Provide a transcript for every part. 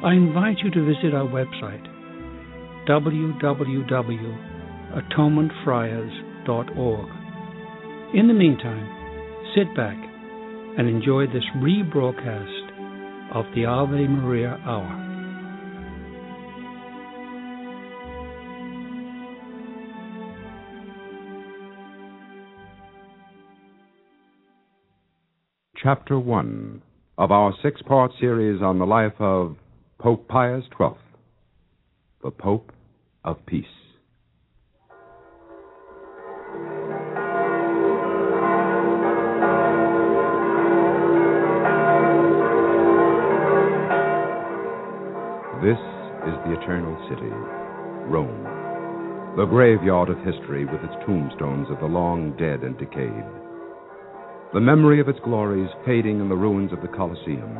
I invite you to visit our website, www.atonementfriars.org. In the meantime, sit back and enjoy this rebroadcast of the Ave Maria Hour. Chapter 1 of our six part series on the life of Pope Pius XII, the Pope of Peace. This is the Eternal City, Rome, the graveyard of history with its tombstones of the long dead and decayed the memory of its glories fading in the ruins of the Colosseum,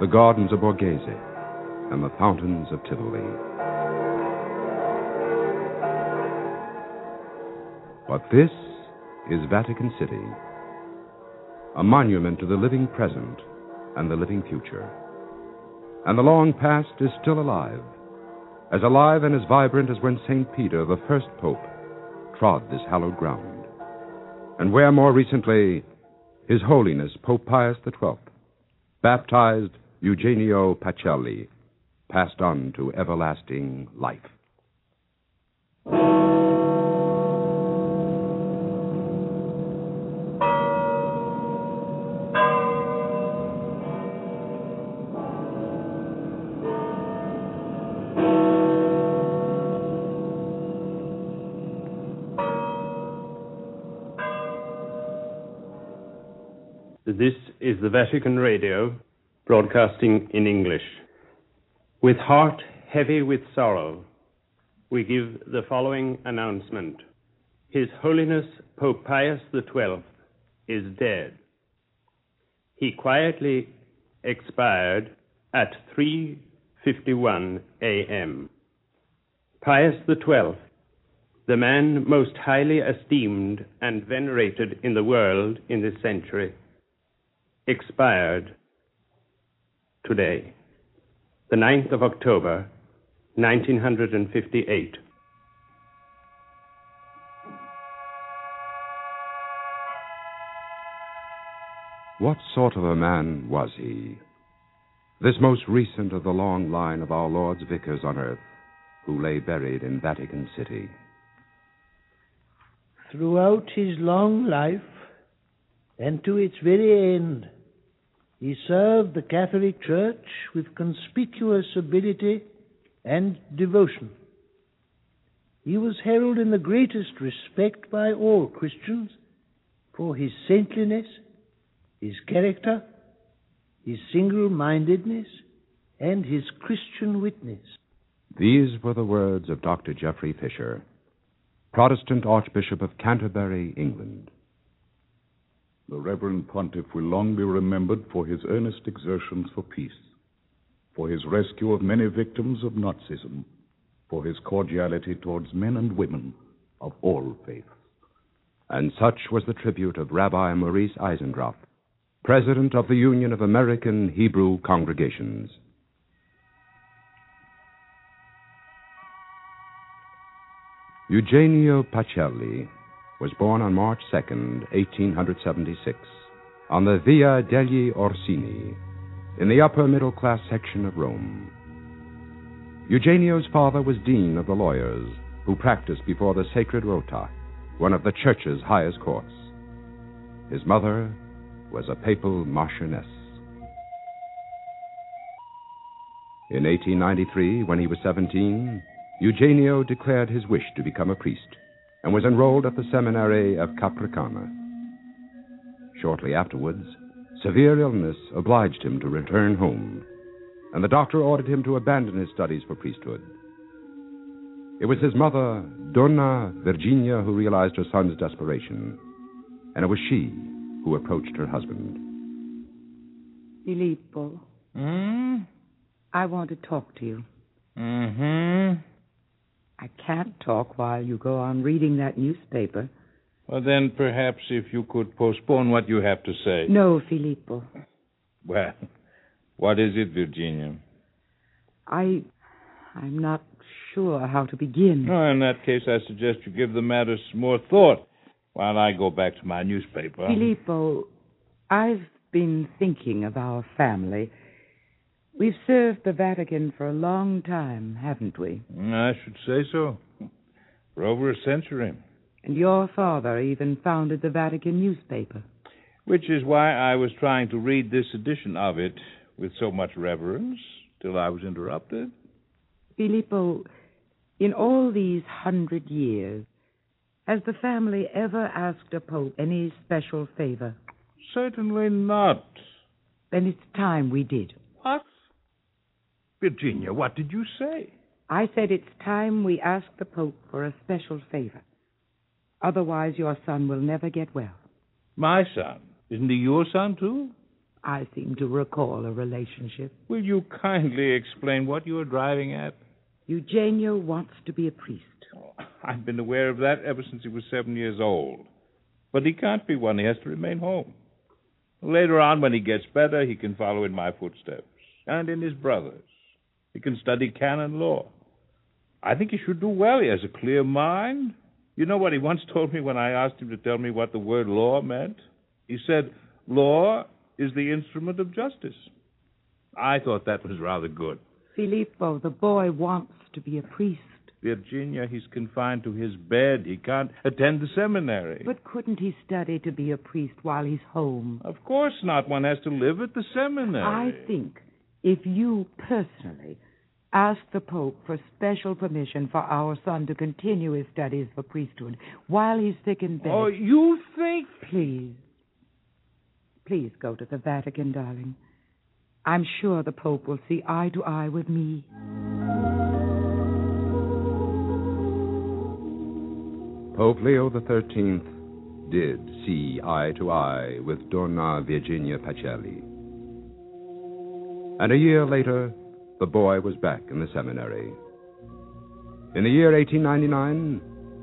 the gardens of Borghese, and the fountains of Tivoli. But this is Vatican City, a monument to the living present and the living future. And the long past is still alive, as alive and as vibrant as when St. Peter, the first pope, trod this hallowed ground. And where more recently his Holiness Pope Pius XII, baptized Eugenio Pacelli, passed on to everlasting life. This is the Vatican Radio, broadcasting in English. With heart heavy with sorrow, we give the following announcement. His Holiness Pope Pius XII is dead. He quietly expired at 3:51 a.m. Pius XII, the man most highly esteemed and venerated in the world in this century, expired today, the 9th of October, 1958. What sort of a man was he? This most recent of the long line of our Lord's vicars on earth, who lay buried in Vatican City. Throughout his long life, and to its very end, he served the Catholic Church with conspicuous ability and devotion. He was held in the greatest respect by all Christians for his saintliness, his character, his single mindedness, and his Christian witness. These were the words of Dr. Geoffrey Fisher, Protestant Archbishop of Canterbury, England. The Reverend Pontiff will long be remembered for his earnest exertions for peace, for his rescue of many victims of Nazism, for his cordiality towards men and women of all faiths. And such was the tribute of Rabbi Maurice Eisendrath, President of the Union of American Hebrew Congregations. Eugenio Pacelli was born on March 2nd, 1876, on the Via degli Orsini, in the upper middle class section of Rome. Eugenio's father was dean of the lawyers who practiced before the Sacred Rota, one of the church's highest courts. His mother was a papal marchioness. In 1893, when he was 17, Eugenio declared his wish to become a priest and was enrolled at the seminary of Capranica. Shortly afterwards, severe illness obliged him to return home, and the doctor ordered him to abandon his studies for priesthood. It was his mother, Donna Virginia, who realized her son's desperation, and it was she who approached her husband. Filippo, Hmm? I want to talk to you. Mm-hmm. I can't talk while you go on reading that newspaper. Well, then perhaps if you could postpone what you have to say. No, Filippo. Well, what is it, Virginia? I. I'm not sure how to begin. Oh, in that case, I suggest you give the matter some more thought while I go back to my newspaper. Filippo, I've been thinking of our family. We've served the Vatican for a long time, haven't we? Mm, I should say so. For over a century. And your father even founded the Vatican newspaper. Which is why I was trying to read this edition of it with so much reverence till I was interrupted. Filippo, in all these hundred years, has the family ever asked a pope any special favor? Certainly not. Then it's time we did. What? Virginia, what did you say? I said it's time we ask the pope for a special favor. Otherwise, your son will never get well. My son. Isn't he your son, too? I seem to recall a relationship. Will you kindly explain what you are driving at? Eugenio wants to be a priest. Oh, I've been aware of that ever since he was seven years old. But he can't be one. He has to remain home. Later on, when he gets better, he can follow in my footsteps and in his brother's. He can study canon law. I think he should do well. He has a clear mind. You know what he once told me when I asked him to tell me what the word law meant? He said, Law is the instrument of justice. I thought that was rather good. Filippo, the boy wants to be a priest. Virginia, he's confined to his bed. He can't attend the seminary. But couldn't he study to be a priest while he's home? Of course not. One has to live at the seminary. I think if you personally ask the Pope for special permission for our son to continue his studies for priesthood while he's sick in bed. Oh, you think? Please. Please go to the Vatican, darling. I'm sure the Pope will see eye to eye with me. Pope Leo XIII did see eye to eye with Donna Virginia Pacelli. And a year later, the boy was back in the seminary. In the year 1899,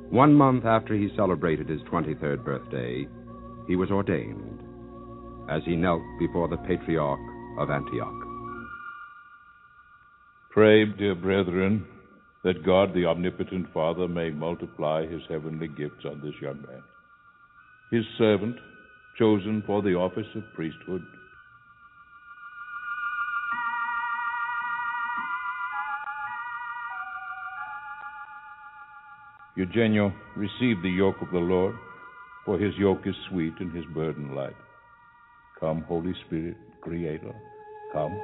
one month after he celebrated his 23rd birthday, he was ordained as he knelt before the Patriarch of Antioch. Pray, dear brethren, that God, the omnipotent Father, may multiply his heavenly gifts on this young man, his servant, chosen for the office of priesthood. Eugenio, receive the yoke of the Lord, for his yoke is sweet and his burden light. Come, Holy Spirit, Creator, come.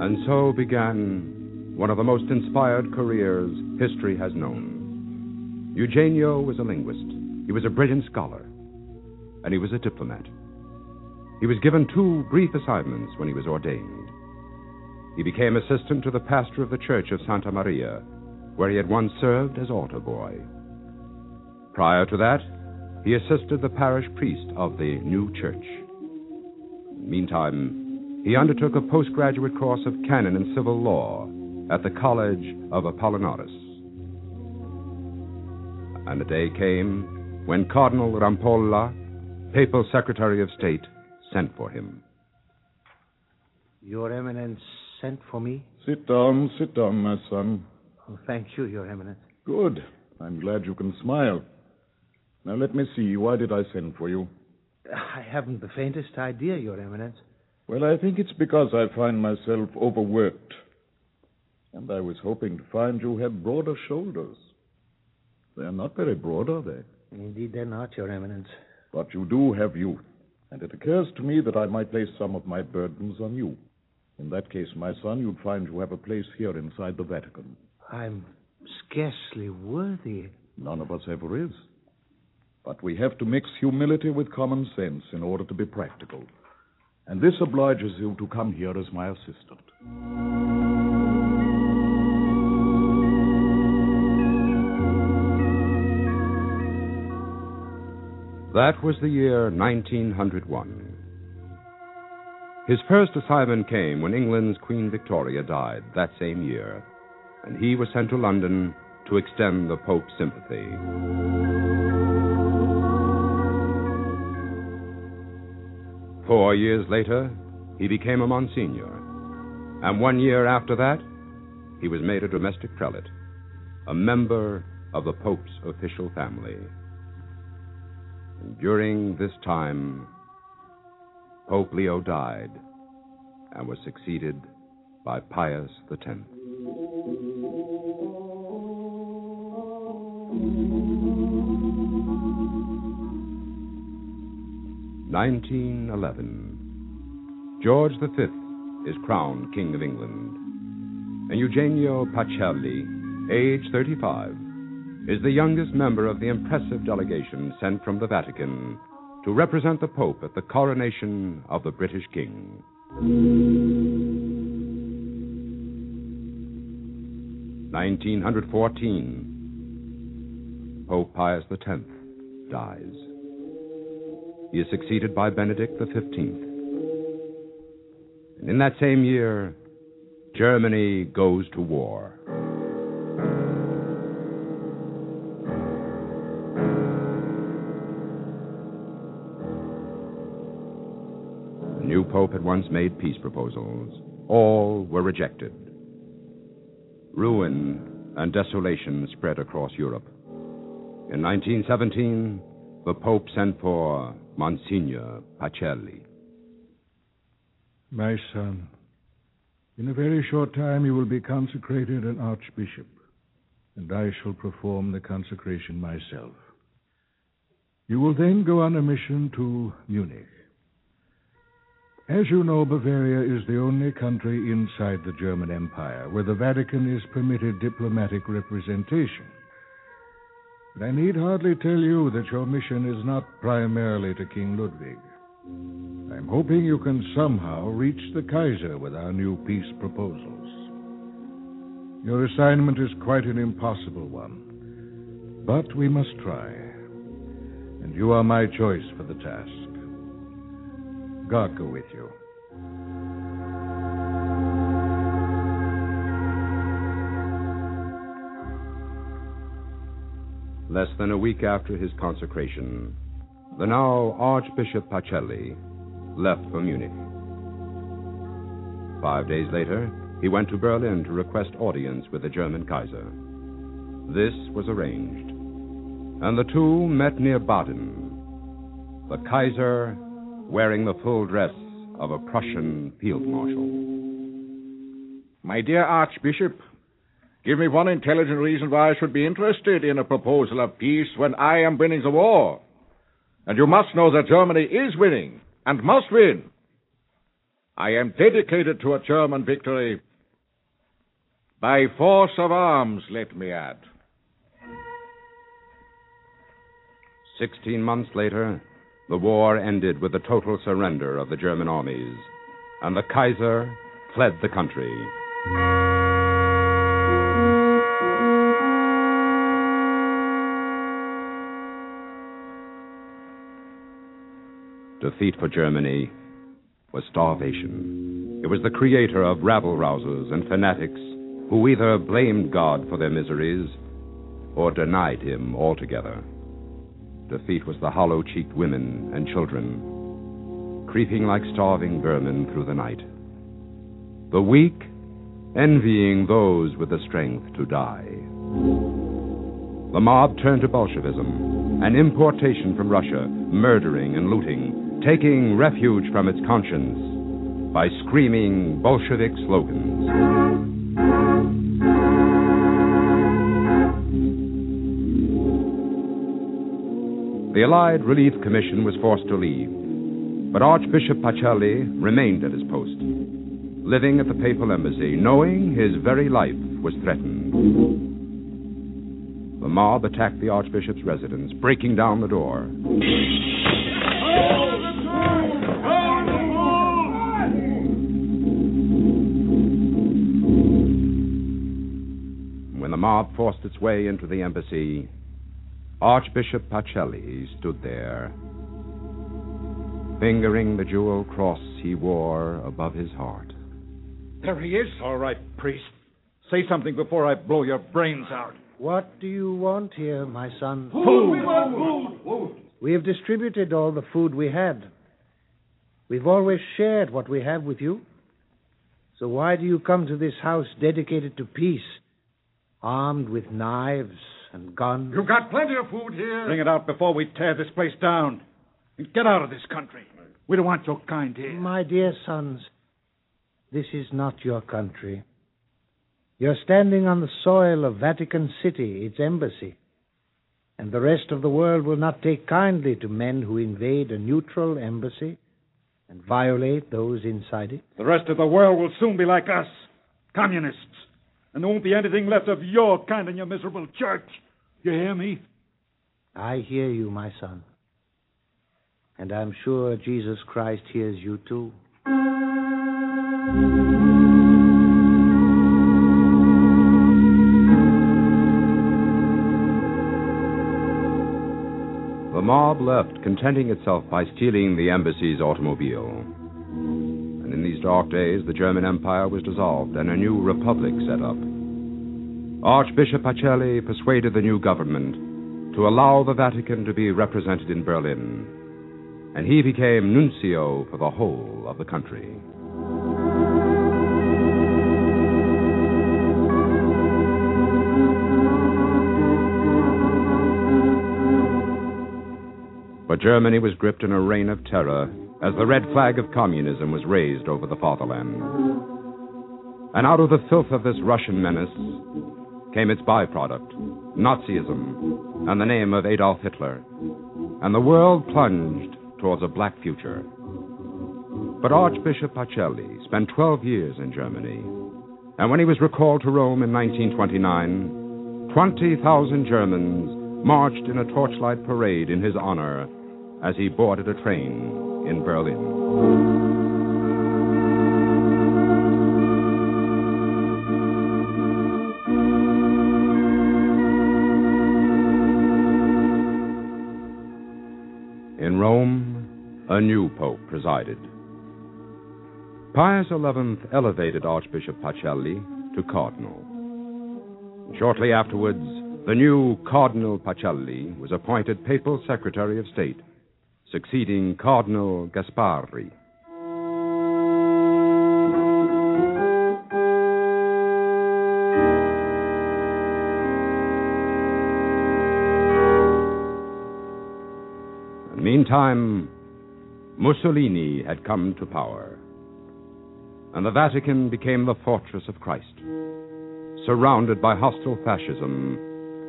And so began one of the most inspired careers history has known. Eugenio was a linguist, he was a brilliant scholar, and he was a diplomat. He was given two brief assignments when he was ordained. He became assistant to the pastor of the church of Santa Maria, where he had once served as altar boy. Prior to that, he assisted the parish priest of the new church. Meantime, he undertook a postgraduate course of canon and civil law at the College of Apollinaris. And the day came when Cardinal Rampolla, papal secretary of state, sent for him. Your Eminence sent for me? Sit down, sit down, my son. Oh, thank you, Your Eminence. Good. I'm glad you can smile. Now let me see. Why did I send for you? I haven't the faintest idea, Your Eminence. Well, I think it's because I find myself overworked. And I was hoping to find you had broader shoulders. They're not very broad, are they? Indeed, they're not, Your Eminence. But you do have youth. And it occurs to me that I might place some of my burdens on you. In that case, my son, you'd find you have a place here inside the Vatican. I'm scarcely worthy. None of us ever is. But we have to mix humility with common sense in order to be practical. And this obliges you to come here as my assistant. That was the year 1901. His first assignment came when England's Queen Victoria died that same year, and he was sent to London to extend the Pope's sympathy. Four years later, he became a Monsignor, and one year after that, he was made a domestic prelate, a member of the Pope's official family. And during this time, Pope Leo died and was succeeded by Pius X. Nineteen eleven. George V is crowned King of England, and Eugenio Pacelli, age thirty-five, is the youngest member of the impressive delegation sent from the Vatican to represent the Pope at the coronation of the British King. Nineteen hundred fourteen. Pope Pius X dies. He is succeeded by Benedict XV. And in that same year, Germany goes to war. Pope had once made peace proposals. All were rejected. Ruin and desolation spread across Europe. In 1917, the Pope sent for Monsignor Pacelli. My son, in a very short time you will be consecrated an archbishop, and I shall perform the consecration myself. You will then go on a mission to Munich. As you know, Bavaria is the only country inside the German Empire where the Vatican is permitted diplomatic representation. But I need hardly tell you that your mission is not primarily to King Ludwig. I'm hoping you can somehow reach the Kaiser with our new peace proposals. Your assignment is quite an impossible one, but we must try. And you are my choice for the task. God go with you. Less than a week after his consecration, the now Archbishop Pacelli left for Munich. Five days later, he went to Berlin to request audience with the German Kaiser. This was arranged, and the two met near Baden, the Kaiser wearing the full dress of a Prussian field marshal. My dear Archbishop, give me one intelligent reason why I should be interested in a proposal of peace when I am winning the war. And you must know that Germany is winning and must win. I am dedicated to a German victory. By force of arms, let me add. Sixteen months later, the war ended with the total surrender of the German armies, and the Kaiser fled the country. defeat for Germany was starvation. It was the creator of rabble rousers and fanatics who either blamed God for their miseries or denied him altogether. Defeat was the hollow cheeked women and children, creeping like starving vermin through the night. The weak envying those with the strength to die. The mob turned to Bolshevism, an importation from Russia, murdering and looting, taking refuge from its conscience by screaming Bolshevik slogans. The Allied Relief Commission was forced to leave, but Archbishop Pacelli remained at his post, living at the papal embassy, knowing his very life was threatened. The mob attacked the Archbishop's residence, breaking down the door. When the mob forced its way into the embassy, Archbishop Pacelli stood there, fingering the jewel cross he wore above his heart. There he is. All right, priest. Say something before I blow your brains out. What do you want here, my son? Food! We want food! We have distributed all the food we had. We've always shared what we have with you. So why do you come to this house dedicated to peace, armed with knives and guns? You've got plenty of food here. Bring it out before we tear this place down. And get out of this country. We don't want your kind here. My dear sons, this is not your country. You're standing on the soil of Vatican City, its embassy. And the rest of the world will not take kindly to men who invade a neutral embassy and violate those inside it. The rest of the world will soon be like us, communists. And there won't be anything left of your kind in your miserable church. You hear me? I hear you, my son. And I'm sure Jesus Christ hears you too. The mob left, contenting itself by stealing the embassy's automobile. And in these dark days, the German Empire was dissolved and a new republic set up. Archbishop Pacelli persuaded the new government to allow the Vatican to be represented in Berlin, and he became nuncio for the whole of the country. But Germany was gripped in a reign of terror as the red flag of communism was raised over the fatherland. And out of the filth of this Russian menace came its byproduct, Nazism, and the name of Adolf Hitler. And the world plunged towards a black future. But Archbishop Pacelli spent 12 years in Germany. And when he was recalled to Rome in 1929, 20,000 Germans marched in a torchlight parade in his honor as he boarded a train in Berlin. A new pope presided. Pius XI elevated Archbishop Pacelli to cardinal. Shortly afterwards, the new Cardinal Pacelli was appointed papal secretary of state succeeding Cardinal Gasparri. Meantime, Mussolini had come to power, and the Vatican became the fortress of Christ, surrounded by hostile fascism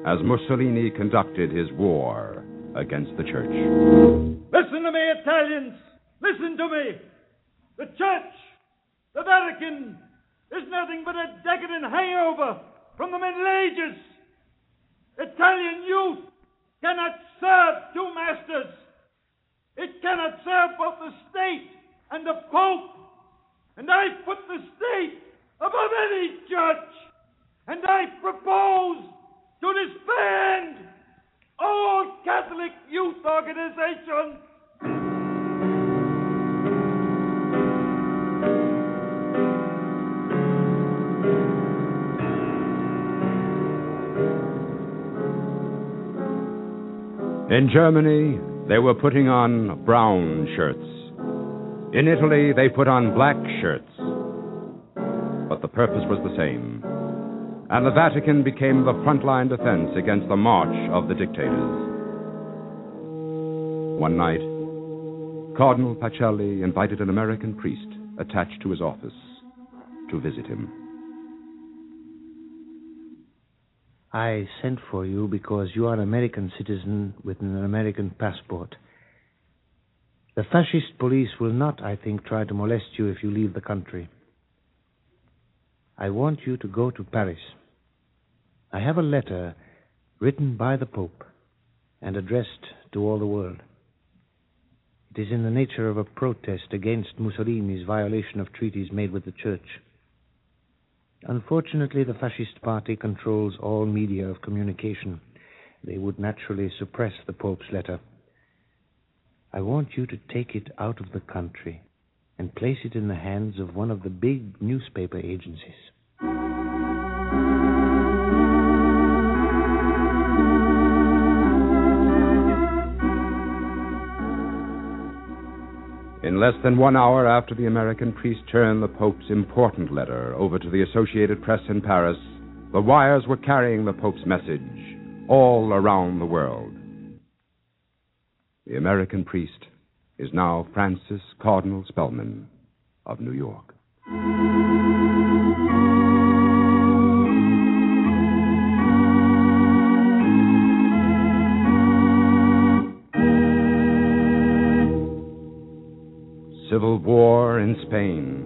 as Mussolini conducted his war against the church. Listen to me, Italians! Listen to me! The church, the Vatican, is nothing but a decadent hangover from the Middle Ages. Italian youth cannot serve two masters. It cannot serve both the state and the Pope. And I put the state above any church. And I propose to disband all Catholic youth organizations In Germany, they were putting on brown shirts. In Italy, they put on black shirts. But the purpose was the same. And the Vatican became the frontline defense against the march of the dictators. One night, Cardinal Pacelli invited an American priest attached to his office to visit him. I sent for you because you are an American citizen with an American passport. The fascist police will not, I think, try to molest you if you leave the country. I want you to go to Paris. I have a letter written by the Pope and addressed to all the world. It is in the nature of a protest against Mussolini's violation of treaties made with the Church. Unfortunately, the fascist party controls all media of communication. They would naturally suppress the Pope's letter. I want you to take it out of the country and place it in the hands of one of the big newspaper agencies. In less than one hour after the American priest turned the Pope's important letter over to the Associated Press in Paris, the wires were carrying the Pope's message all around the world. The American priest is now Francis Cardinal Spellman of New York. Civil war in Spain.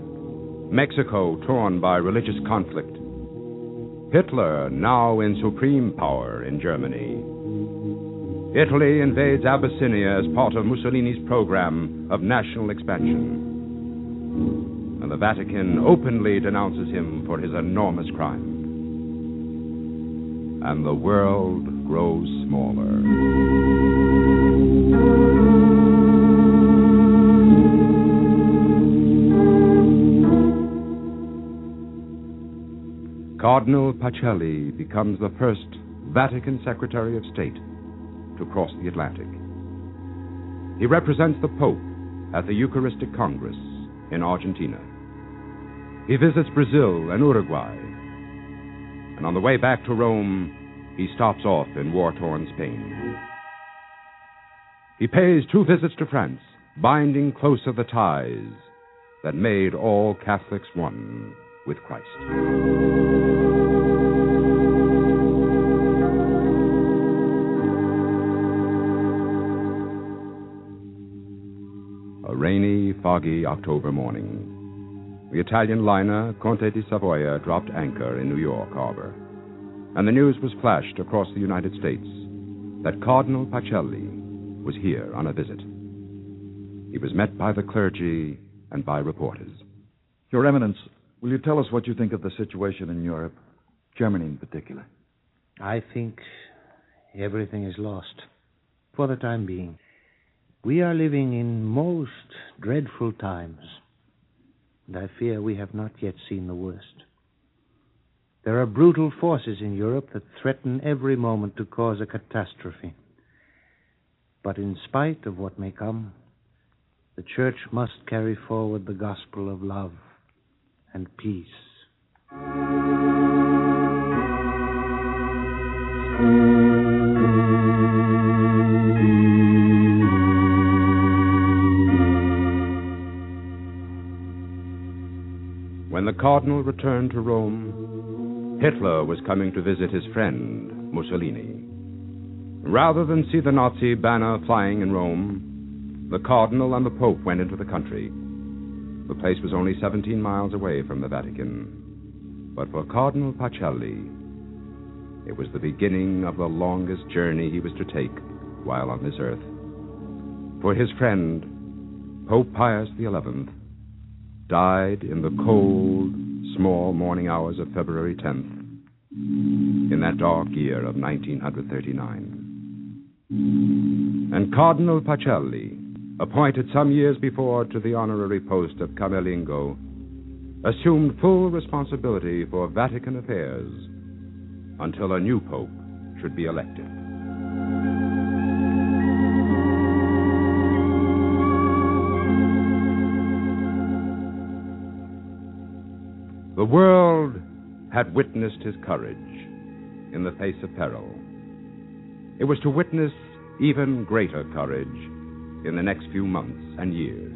Mexico torn by religious conflict. Hitler now in supreme power in Germany. Italy invades Abyssinia as part of Mussolini's program of national expansion. And the Vatican openly denounces him for his enormous crime. And the world grows smaller. Cardinal Pacelli becomes the first Vatican Secretary of State to cross the Atlantic. He represents the Pope at the Eucharistic Congress in Argentina. He visits Brazil and Uruguay. And on the way back to Rome, he stops off in war torn Spain. He pays two visits to France, binding closer the ties that made all Catholics one with Christ. Foggy October morning. The Italian liner Conte di Savoia dropped anchor in New York harbor, and the news was flashed across the United States that Cardinal Pacelli was here on a visit. He was met by the clergy and by reporters. Your Eminence, will you tell us what you think of the situation in Europe, Germany in particular? I think everything is lost for the time being. We are living in most dreadful times, and I fear we have not yet seen the worst. There are brutal forces in Europe that threaten every moment to cause a catastrophe. But in spite of what may come, the Church must carry forward the gospel of love and peace. The cardinal returned to Rome, Hitler was coming to visit his friend, Mussolini. Rather than see the Nazi banner flying in Rome, the cardinal and the pope went into the country. The place was only 17 miles away from the Vatican. But for Cardinal Pacelli, it was the beginning of the longest journey he was to take while on this earth. For his friend, Pope Pius XI, died in the cold, small morning hours of February 10th, in that dark year of 1939. And Cardinal Pacelli, appointed some years before to the honorary post of Camerlengo, assumed full responsibility for Vatican affairs until a new pope should be elected. The world had witnessed his courage in the face of peril. It was to witness even greater courage in the next few months and years.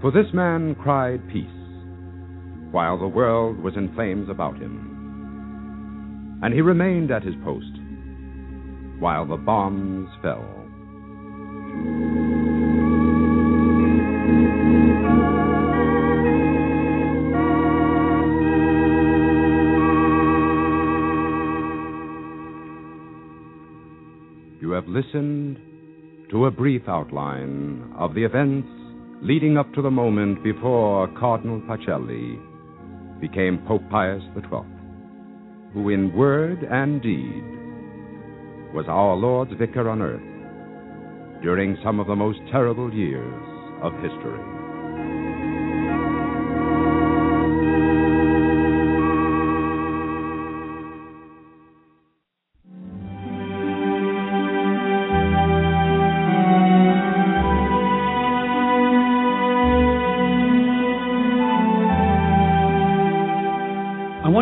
For this man cried peace while the world was in flames about him. And he remained at his post while the bombs fell. Listened to a brief outline of the events leading up to the moment before Cardinal Pacelli became Pope Pius XII, who in word and deed was our Lord's vicar on earth during some of the most terrible years of history.